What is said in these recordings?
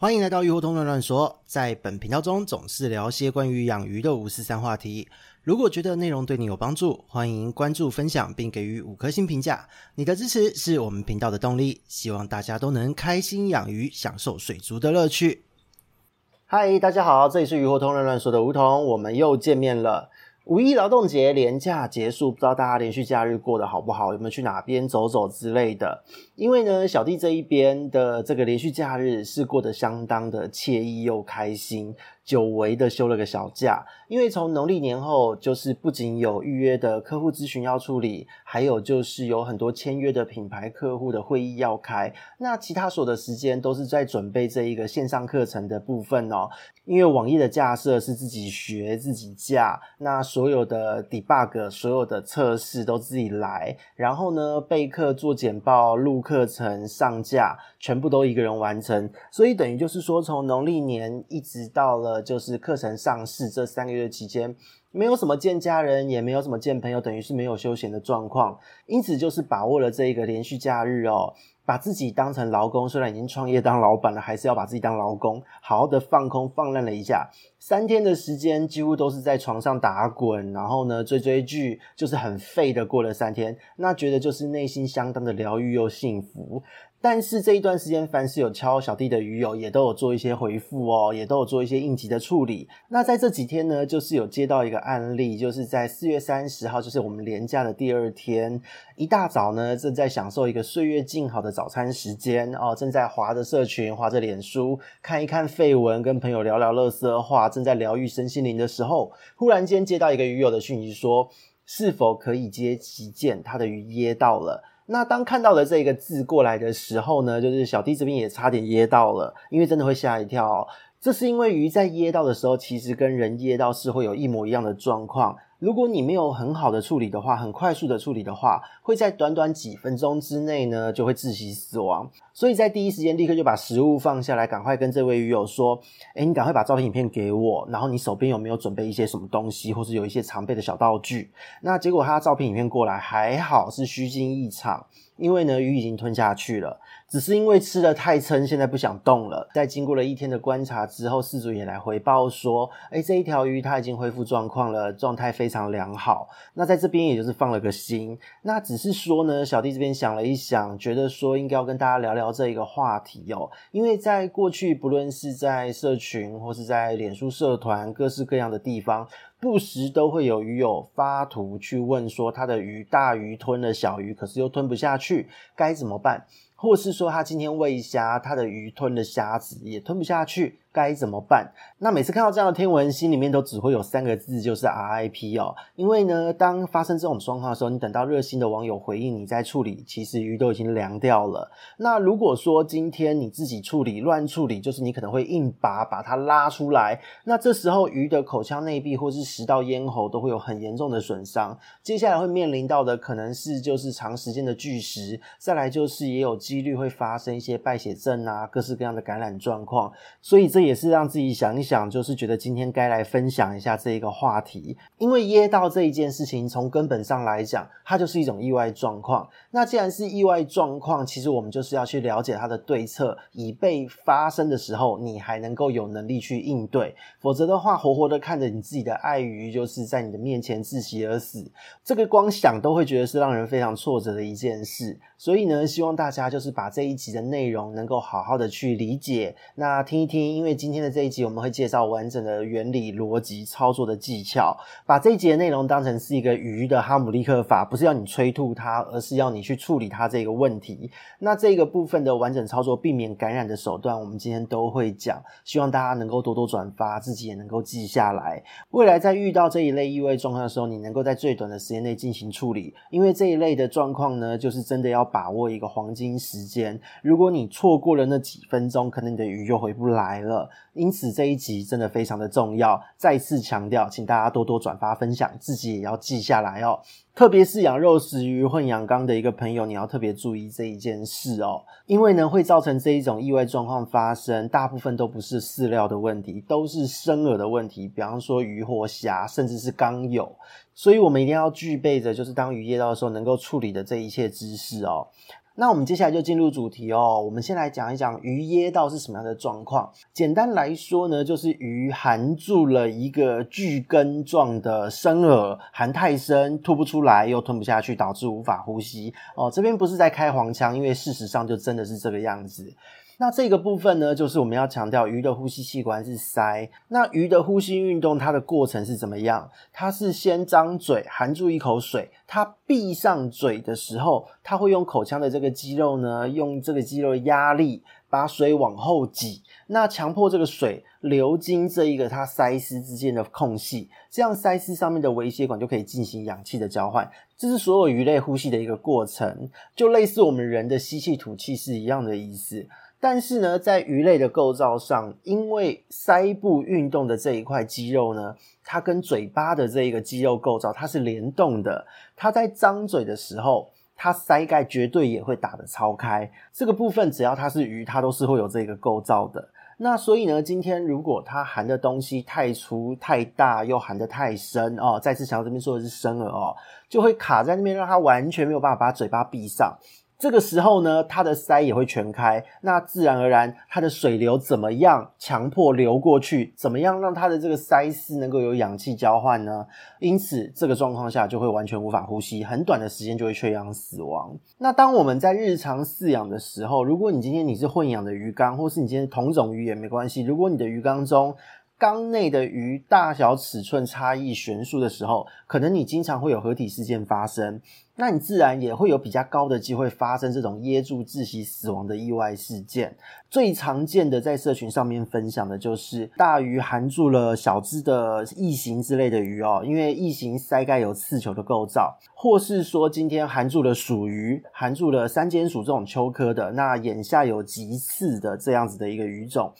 欢迎来到鱼活通乱乱说，在本频道中总是聊些关于养鱼的五四三话题。如果觉得内容对你有帮助，欢迎关注、分享并给予五颗星评价。你的支持是我们频道的动力。希望大家都能开心养鱼，享受水族的乐趣。嗨，大家好，这里是鱼活通乱乱说的梧桐，我们又见面了。五一劳动节连假结束，不知道大家连续假日过得好不好？有没有去哪边走走之类的？因为呢，小弟这一边的这个连续假日是过得相当的惬意又开心。久违的休了个小假，因为从农历年后，就是不仅有预约的客户咨询要处理，还有就是有很多签约的品牌客户的会议要开。那其他所有的时间都是在准备这一个线上课程的部分哦。因为网页的架设是自己学自己架，那所有的 debug、所有的测试都自己来，然后呢，备课、做简报、录课程、上架，全部都一个人完成。所以等于就是说，从农历年一直到了。就是课程上市这三个月期间，没有什么见家人，也没有什么见朋友，等于是没有休闲的状况。因此，就是把握了这一个连续假日哦，把自己当成劳工。虽然已经创业当老板了，还是要把自己当劳工，好好的放空放烂了一下。三天的时间，几乎都是在床上打滚，然后呢，追追剧，就是很废的过了三天。那觉得就是内心相当的疗愈又幸福。但是这一段时间，凡是有敲小弟的鱼友，也都有做一些回复哦，也都有做一些应急的处理。那在这几天呢，就是有接到一个案例，就是在四月三十号，就是我们连假的第二天，一大早呢，正在享受一个岁月静好的早餐时间哦，正在划着社群，划着脸书，看一看废文，跟朋友聊聊乐色话，正在疗愈身心灵的时候，忽然间接到一个鱼友的讯息说，是否可以接急件？他的鱼噎到了。那当看到了这个字过来的时候呢，就是小弟这边也差点噎到了，因为真的会吓一跳。这是因为鱼在噎到的时候，其实跟人噎到是会有一模一样的状况。如果你没有很好的处理的话，很快速的处理的话，会在短短几分钟之内呢，就会窒息死亡。所以在第一时间立刻就把食物放下来，赶快跟这位鱼友说：“诶，你赶快把照片、影片给我，然后你手边有没有准备一些什么东西，或是有一些常备的小道具？”那结果他照片、影片过来，还好是虚惊一场。因为呢，鱼已经吞下去了，只是因为吃的太撑，现在不想动了。在经过了一天的观察之后，事主也来回报说，诶，这一条鱼它已经恢复状况了，状态非常良好。那在这边也就是放了个心。那只是说呢，小弟这边想了一想，觉得说应该要跟大家聊聊这一个话题哦。因为在过去，不论是在社群或是在脸书社团，各式各样的地方。不时都会有鱼友发图去问说，他的鱼大鱼吞了小鱼，可是又吞不下去，该怎么办？或是说他今天喂虾，他的鱼吞了虾子也吞不下去。该怎么办？那每次看到这样的天文，心里面都只会有三个字，就是 RIP 哦。因为呢，当发生这种状况的时候，你等到热心的网友回应你再处理，其实鱼都已经凉掉了。那如果说今天你自己处理乱处理，就是你可能会硬拔把它拉出来，那这时候鱼的口腔内壁或是食道咽喉都会有很严重的损伤。接下来会面临到的可能是就是长时间的拒食，再来就是也有几率会发生一些败血症啊，各式各样的感染状况。所以这也也是让自己想一想，就是觉得今天该来分享一下这一个话题，因为噎到这一件事情，从根本上来讲，它就是一种意外状况。那既然是意外状况，其实我们就是要去了解它的对策，以备发生的时候，你还能够有能力去应对。否则的话，活活的看着你自己的爱鱼就是在你的面前窒息而死，这个光想都会觉得是让人非常挫折的一件事。所以呢，希望大家就是把这一集的内容能够好好的去理解，那听一听，因为。今天的这一集，我们会介绍完整的原理、逻辑、操作的技巧，把这一集的内容当成是一个鱼的哈姆立克法，不是要你催吐它，而是要你去处理它这个问题。那这个部分的完整操作、避免感染的手段，我们今天都会讲，希望大家能够多多转发，自己也能够记下来。未来在遇到这一类意外状况的时候，你能够在最短的时间内进行处理，因为这一类的状况呢，就是真的要把握一个黄金时间。如果你错过了那几分钟，可能你的鱼又回不来了。因此这一集真的非常的重要，再次强调，请大家多多转发分享，自己也要记下来哦。特别是养肉食鱼混养缸的一个朋友，你要特别注意这一件事哦，因为呢会造成这一种意外状况发生，大部分都不是饲料的问题，都是生饵的问题，比方说鱼或虾，甚至是缸友，所以我们一定要具备着，就是当鱼噎到的时候能够处理的这一切知识哦。那我们接下来就进入主题哦。我们先来讲一讲鱼噎到是什么样的状况。简单来说呢，就是鱼含住了一个巨根状的生饵，含太深，吐不出来，又吞不下去，导致无法呼吸。哦，这边不是在开黄腔，因为事实上就真的是这个样子。那这个部分呢，就是我们要强调鱼的呼吸器官是鳃。那鱼的呼吸运动，它的过程是怎么样？它是先张嘴含住一口水，它闭上嘴的时候，它会用口腔的这个肌肉呢，用这个肌肉压力把水往后挤，那强迫这个水流经这一个它鳃丝之间的空隙，这样鳃丝上面的微血管就可以进行氧气的交换。这是所有鱼类呼吸的一个过程，就类似我们人的吸气吐气是一样的意思。但是呢，在鱼类的构造上，因为腮部运动的这一块肌肉呢，它跟嘴巴的这一个肌肉构造它是联动的。它在张嘴的时候，它鳃盖绝对也会打得超开。这个部分只要它是鱼，它都是会有这个构造的。那所以呢，今天如果它含的东西太粗太大，又含得太深哦，再次强调这边说的是生了哦，就会卡在那边，让它完全没有办法把嘴巴闭上。这个时候呢，它的鳃也会全开，那自然而然，它的水流怎么样强迫流过去？怎么样让它的这个鳃丝能够有氧气交换呢？因此，这个状况下就会完全无法呼吸，很短的时间就会缺氧死亡。那当我们在日常饲养的时候，如果你今天你是混养的鱼缸，或是你今天同种鱼也没关系，如果你的鱼缸中，缸内的鱼大小尺寸差异悬殊的时候，可能你经常会有合体事件发生，那你自然也会有比较高的机会发生这种噎住窒息死亡的意外事件。最常见的在社群上面分享的就是大鱼含住了小只的异形之类的鱼哦，因为异形鳃盖有刺球的构造，或是说今天含住了鼠鱼，含住了三间鼠这种鳅科的，那眼下有棘刺的这样子的一个鱼种。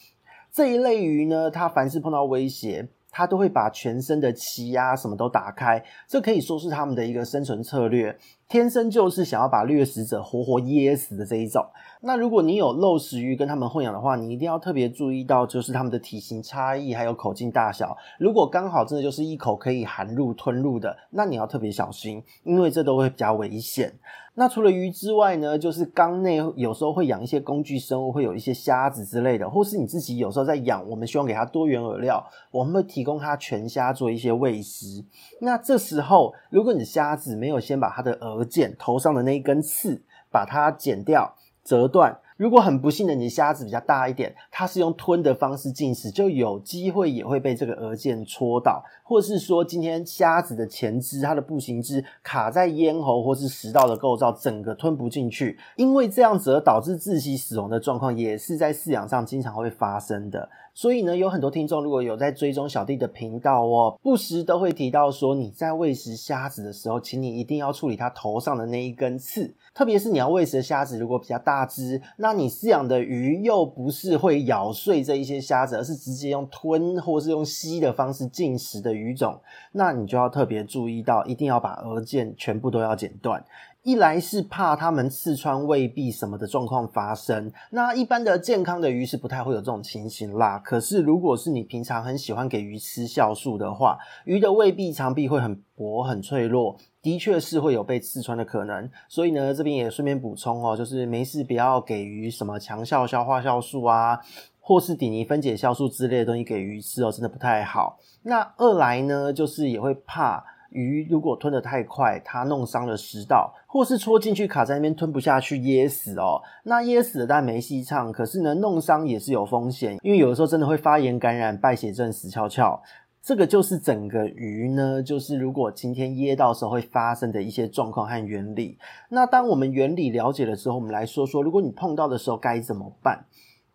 这一类鱼呢，它凡是碰到威胁，它都会把全身的鳍啊什么都打开，这可以说是他们的一个生存策略，天生就是想要把掠食者活活噎死的这一种。那如果你有肉食鱼跟他们混养的话，你一定要特别注意到，就是他们的体型差异还有口径大小。如果刚好真的就是一口可以含入吞入的，那你要特别小心，因为这都会比较危险。那除了鱼之外呢，就是缸内有时候会养一些工具生物，会有一些虾子之类的，或是你自己有时候在养，我们希望给它多元饵料，我们会提供它全虾做一些喂食。那这时候，如果你的虾子没有先把它的额件头上的那一根刺把它剪掉、折断。如果很不幸的你的虾子比较大一点，它是用吞的方式进食，就有机会也会被这个额件戳到，或是说今天虾子的前肢，它的步行肢卡在咽喉或是食道的构造，整个吞不进去，因为这样子而导致窒息死亡的状况，也是在饲养上经常会发生的。所以呢，有很多听众如果有在追踪小弟的频道哦，不时都会提到说，你在喂食虾子的时候，请你一定要处理它头上的那一根刺，特别是你要喂食的虾子如果比较大只，那你饲养的鱼又不是会咬碎这一些虾子，而是直接用吞或是用吸的方式进食的鱼种，那你就要特别注意到，一定要把额间全部都要剪断。一来是怕它们刺穿胃壁什么的状况发生，那一般的健康的鱼是不太会有这种情形啦。可是如果是你平常很喜欢给鱼吃酵素的话，鱼的胃壁肠壁会很薄很脆弱，的确是会有被刺穿的可能。所以呢，这边也顺便补充哦，就是没事不要给鱼什么强效消化酵素啊，或是底泥分解酵素之类的东西给鱼吃哦，真的不太好。那二来呢，就是也会怕。鱼如果吞得太快，它弄伤了食道，或是戳进去卡在那边吞不下去噎死哦。那噎死了但没戏唱，可是呢弄伤也是有风险，因为有的时候真的会发炎感染、败血症、死翘翘。这个就是整个鱼呢，就是如果今天噎到时候会发生的一些状况和原理。那当我们原理了解了之后，我们来说说，如果你碰到的时候该怎么办？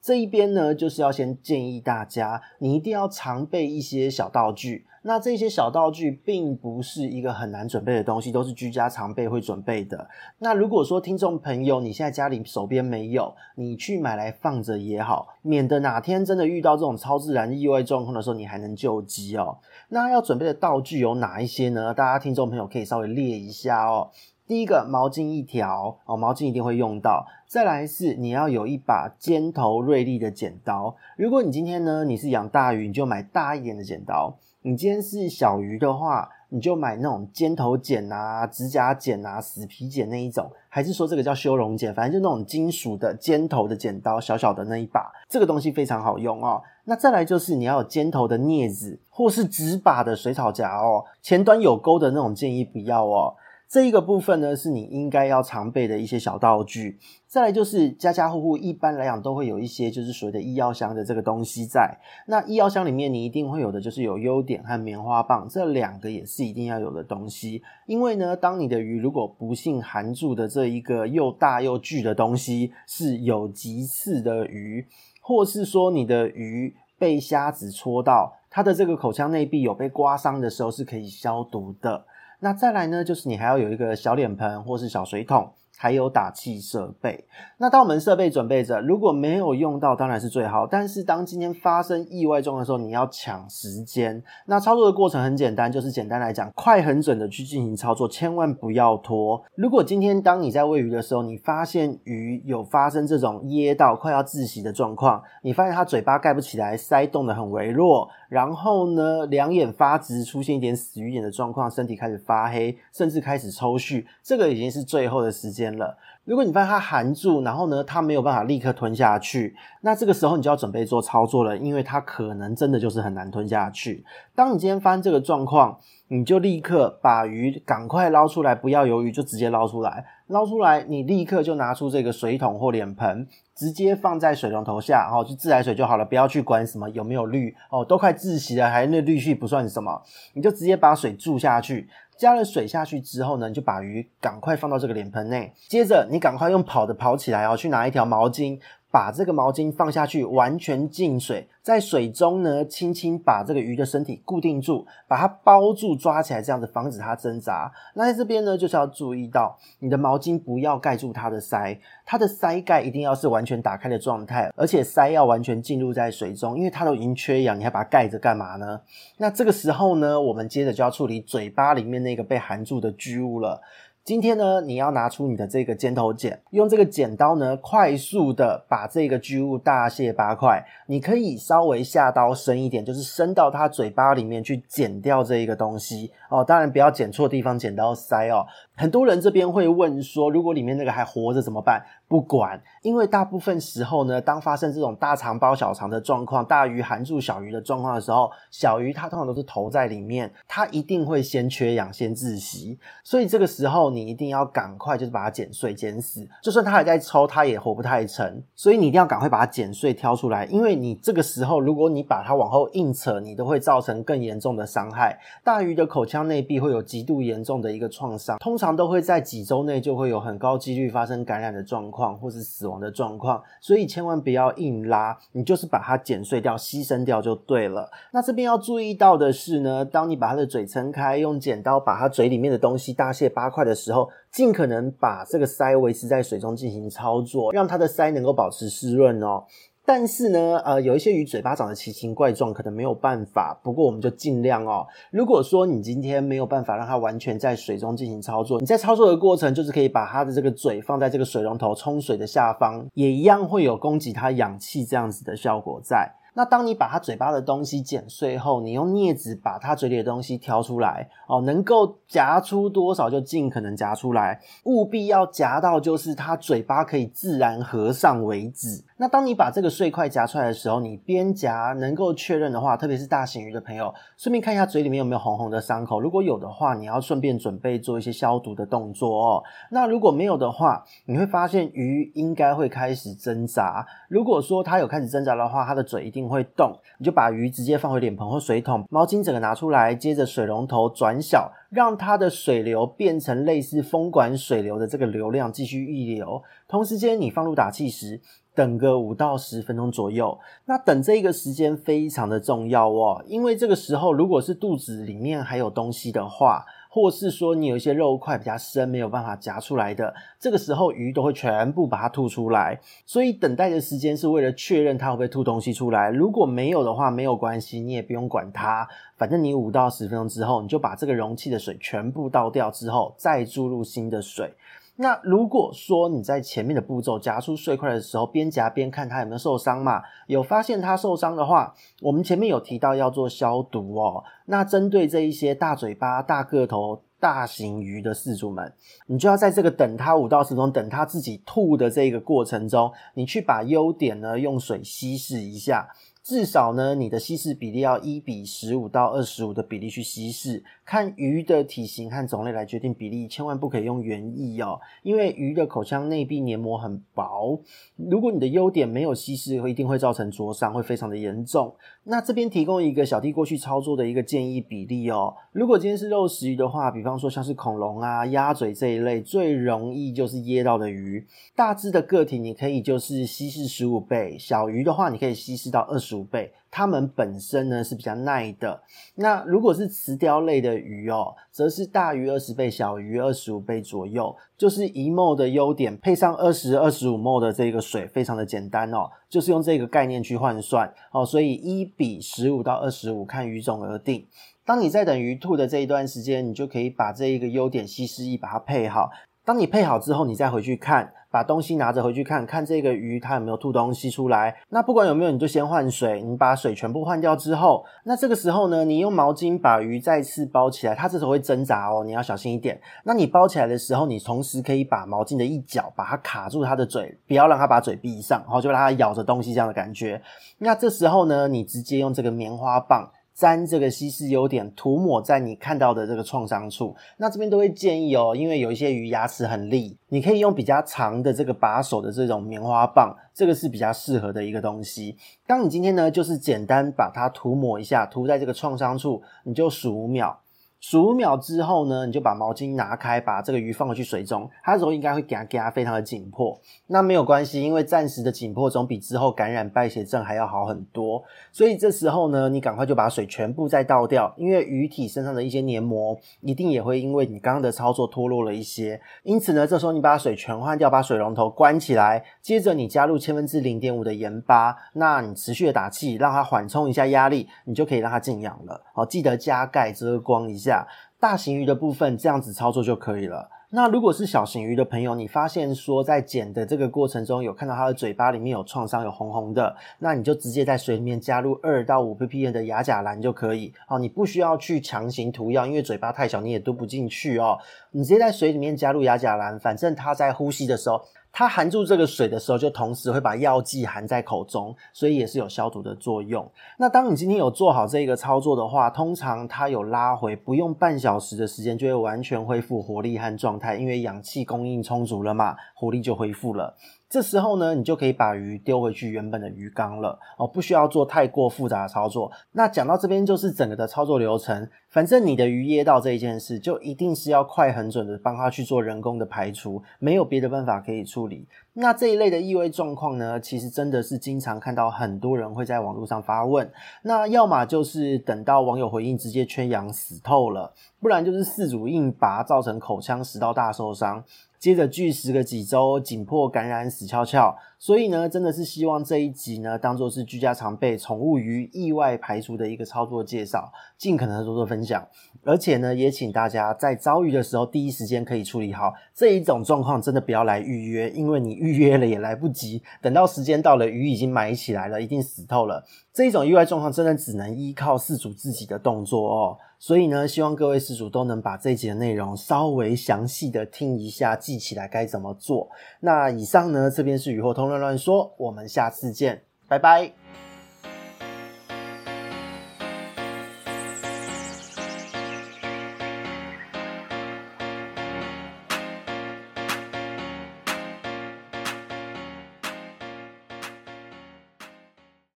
这一边呢，就是要先建议大家，你一定要常备一些小道具。那这些小道具并不是一个很难准备的东西，都是居家常备会准备的。那如果说听众朋友你现在家里手边没有，你去买来放着也好，免得哪天真的遇到这种超自然意外状况的时候，你还能救急哦。那要准备的道具有哪一些呢？大家听众朋友可以稍微列一下哦。第一个毛巾一条哦，毛巾一定会用到。再来是你要有一把尖头锐利的剪刀。如果你今天呢，你是养大鱼，你就买大一点的剪刀。你今天是小鱼的话，你就买那种尖头剪啊、指甲剪啊、死皮剪那一种，还是说这个叫修容剪，反正就那种金属的尖头的剪刀，小小的那一把，这个东西非常好用哦。那再来就是你要有尖头的镊子，或是直把的水草夹哦，前端有钩的那种建议不要哦。这一个部分呢，是你应该要常备的一些小道具。再来就是家家户户一般来讲都会有一些就是所谓的医药箱的这个东西在。那医药箱里面你一定会有的就是有优点和棉花棒，这两个也是一定要有的东西。因为呢，当你的鱼如果不幸含住的这一个又大又巨的东西是有棘刺的鱼，或是说你的鱼被虾子戳到，它的这个口腔内壁有被刮伤的时候是可以消毒的。那再来呢，就是你还要有一个小脸盆或是小水桶。还有打气设备，那当我们设备准备着，如果没有用到，当然是最好。但是当今天发生意外状况的时候，你要抢时间。那操作的过程很简单，就是简单来讲，快很准的去进行操作，千万不要拖。如果今天当你在喂鱼的时候，你发现鱼有发生这种噎到快要窒息的状况，你发现它嘴巴盖不起来，鳃动得很微弱，然后呢，两眼发直，出现一点死鱼眼的状况，身体开始发黑，甚至开始抽搐，这个已经是最后的时间了。如果你发现它含住，然后呢，它没有办法立刻吞下去，那这个时候你就要准备做操作了，因为它可能真的就是很难吞下去。当你今天发现这个状况，你就立刻把鱼赶快捞出来，不要犹豫，就直接捞出来。捞出来，你立刻就拿出这个水桶或脸盆，直接放在水龙头下，哦，就自来水就好了，不要去管什么有没有氯哦，都快窒息了，还那氯气不算什么，你就直接把水注下去。加了水下去之后呢，你就把鱼赶快放到这个脸盆内，接着你赶快用跑的跑起来哦，去拿一条毛巾。把这个毛巾放下去，完全浸水，在水中呢，轻轻把这个鱼的身体固定住，把它包住，抓起来，这样子防止它挣扎。那在这边呢，就是要注意到，你的毛巾不要盖住它的鳃，它的鳃盖一定要是完全打开的状态，而且鳃要完全进入在水中，因为它都已经缺氧，你还把它盖着干嘛呢？那这个时候呢，我们接着就要处理嘴巴里面那个被含住的巨物了。今天呢，你要拿出你的这个尖头剪，用这个剪刀呢，快速的把这个巨物大卸八块。你可以稍微下刀深一点，就是伸到它嘴巴里面去剪掉这一个东西哦。当然不要剪错地方，剪到鳃哦。很多人这边会问说，如果里面那个还活着怎么办？不管，因为大部分时候呢，当发生这种大肠包小肠的状况，大鱼含住小鱼的状况的时候，小鱼它通常都是头在里面，它一定会先缺氧，先窒息。所以这个时候你一定要赶快就是把它剪碎、剪死，就算它还在抽，它也活不太成。所以你一定要赶快把它剪碎、挑出来，因为你这个时候如果你把它往后硬扯，你都会造成更严重的伤害。大鱼的口腔内壁会有极度严重的一个创伤，通常都会在几周内就会有很高几率发生感染的状况。或是死亡的状况，所以千万不要硬拉，你就是把它剪碎掉、牺牲掉就对了。那这边要注意到的是呢，当你把它的嘴撑开，用剪刀把它嘴里面的东西大卸八块的时候，尽可能把这个鳃维持在水中进行操作，让它的鳃能够保持湿润哦。但是呢，呃，有一些鱼嘴巴长得奇形怪状，可能没有办法。不过我们就尽量哦。如果说你今天没有办法让它完全在水中进行操作，你在操作的过程就是可以把它的这个嘴放在这个水龙头冲水的下方，也一样会有供给它氧气这样子的效果在。那当你把它嘴巴的东西剪碎后，你用镊子把它嘴里的东西挑出来哦，能够夹出多少就尽可能夹出来，务必要夹到就是它嘴巴可以自然合上为止。那当你把这个碎块夹出来的时候，你边夹能够确认的话，特别是大型鱼的朋友，顺便看一下嘴里面有没有红红的伤口，如果有的话，你要顺便准备做一些消毒的动作哦。那如果没有的话，你会发现鱼应该会开始挣扎。如果说它有开始挣扎的话，它的嘴一定会动，你就把鱼直接放回脸盆或水桶，毛巾整个拿出来，接着水龙头转小，让它的水流变成类似风管水流的这个流量，继续溢流。同时间，你放入打气时，等个五到十分钟左右。那等这一个时间非常的重要哦，因为这个时候如果是肚子里面还有东西的话。或是说你有一些肉块比较深，没有办法夹出来的，这个时候鱼都会全部把它吐出来。所以等待的时间是为了确认它会不会吐东西出来。如果没有的话，没有关系，你也不用管它。反正你五到十分钟之后，你就把这个容器的水全部倒掉之后，再注入新的水。那如果说你在前面的步骤夹出碎块的时候，边夹边看它有没有受伤嘛，有发现它受伤的话，我们前面有提到要做消毒哦。那针对这一些大嘴巴、大个头、大型鱼的饲主们，你就要在这个等它五到十分钟，等它自己吐的这个过程中，你去把优点呢用水稀释一下。至少呢，你的稀释比例要一比十五到二十五的比例去稀释，看鱼的体型和种类来决定比例，千万不可以用原液哦，因为鱼的口腔内壁黏膜很薄，如果你的优点没有稀释，会一定会造成灼伤，会非常的严重。那这边提供一个小弟过去操作的一个建议比例哦，如果今天是肉食鱼的话，比方说像是恐龙啊、鸭嘴这一类，最容易就是噎到的鱼，大只的个体你可以就是稀释十五倍，小鱼的话你可以稀释到二十。十倍，它们本身呢是比较耐的。那如果是慈鯛类的鱼哦，则是大鱼二十倍，小鱼二十五倍左右。就是一 ml 的优点配上二十二十五 ml 的这个水，非常的简单哦。就是用这个概念去换算哦，所以一比十五到二十五，看鱼种而定。当你在等鱼吐的这一段时间，你就可以把这一个优点稀释液把它配好。当你配好之后，你再回去看，把东西拿着回去看看这个鱼它有没有吐东西出来。那不管有没有，你就先换水。你把水全部换掉之后，那这个时候呢，你用毛巾把鱼再次包起来。它这时候会挣扎哦，你要小心一点。那你包起来的时候，你同时可以把毛巾的一角把它卡住它的嘴，不要让它把嘴闭上，然后就让它咬着东西这样的感觉。那这时候呢，你直接用这个棉花棒。沾这个稀释优点，涂抹在你看到的这个创伤处。那这边都会建议哦，因为有一些鱼牙齿很利，你可以用比较长的这个把手的这种棉花棒，这个是比较适合的一个东西。当你今天呢，就是简单把它涂抹一下，涂在这个创伤处，你就数五秒。数五秒之后呢，你就把毛巾拿开，把这个鱼放回去水中。它的时候应该会给它给它非常的紧迫，那没有关系，因为暂时的紧迫总比之后感染败血症还要好很多。所以这时候呢，你赶快就把水全部再倒掉，因为鱼体身上的一些黏膜一定也会因为你刚刚的操作脱落了一些。因此呢，这时候你把水全换掉，把水龙头关起来，接着你加入千分之零点五的盐巴，那你持续的打气，让它缓冲一下压力，你就可以让它静养了。好，记得加盖遮光一下。大型鱼的部分这样子操作就可以了。那如果是小型鱼的朋友，你发现说在剪的这个过程中有看到它的嘴巴里面有创伤，有红红的，那你就直接在水里面加入二到五 ppm 的亚甲蓝就可以。好，你不需要去强行涂药，因为嘴巴太小你也嘟不进去哦。你直接在水里面加入亚甲蓝，反正它在呼吸的时候。它含住这个水的时候，就同时会把药剂含在口中，所以也是有消毒的作用。那当你今天有做好这个操作的话，通常它有拉回，不用半小时的时间就会完全恢复活力和状态，因为氧气供应充足了嘛，活力就恢复了。这时候呢，你就可以把鱼丢回去原本的鱼缸了哦，不需要做太过复杂的操作。那讲到这边就是整个的操作流程。反正你的鱼噎到这一件事，就一定是要快很准的帮它去做人工的排除，没有别的办法可以处理。那这一类的异味状况呢，其实真的是经常看到很多人会在网络上发问。那要么就是等到网友回应直接圈养死透了，不然就是饲主硬拔造成口腔食道大受伤。接着巨石个几周，紧迫感染死翘翘。所以呢，真的是希望这一集呢，当做是居家常备宠物鱼意外排除的一个操作介绍，尽可能的多多分享。而且呢，也请大家在遭遇的时候，第一时间可以处理好这一种状况，真的不要来预约，因为你预约了也来不及，等到时间到了，鱼已经埋起来了，一定死透了。这一种意外状况，真的只能依靠事主自己的动作哦。所以呢，希望各位事主都能把这一集的内容稍微详细的听一下，记起来该怎么做。那以上呢，这边是雨后通乱乱说，我们下次见，拜拜。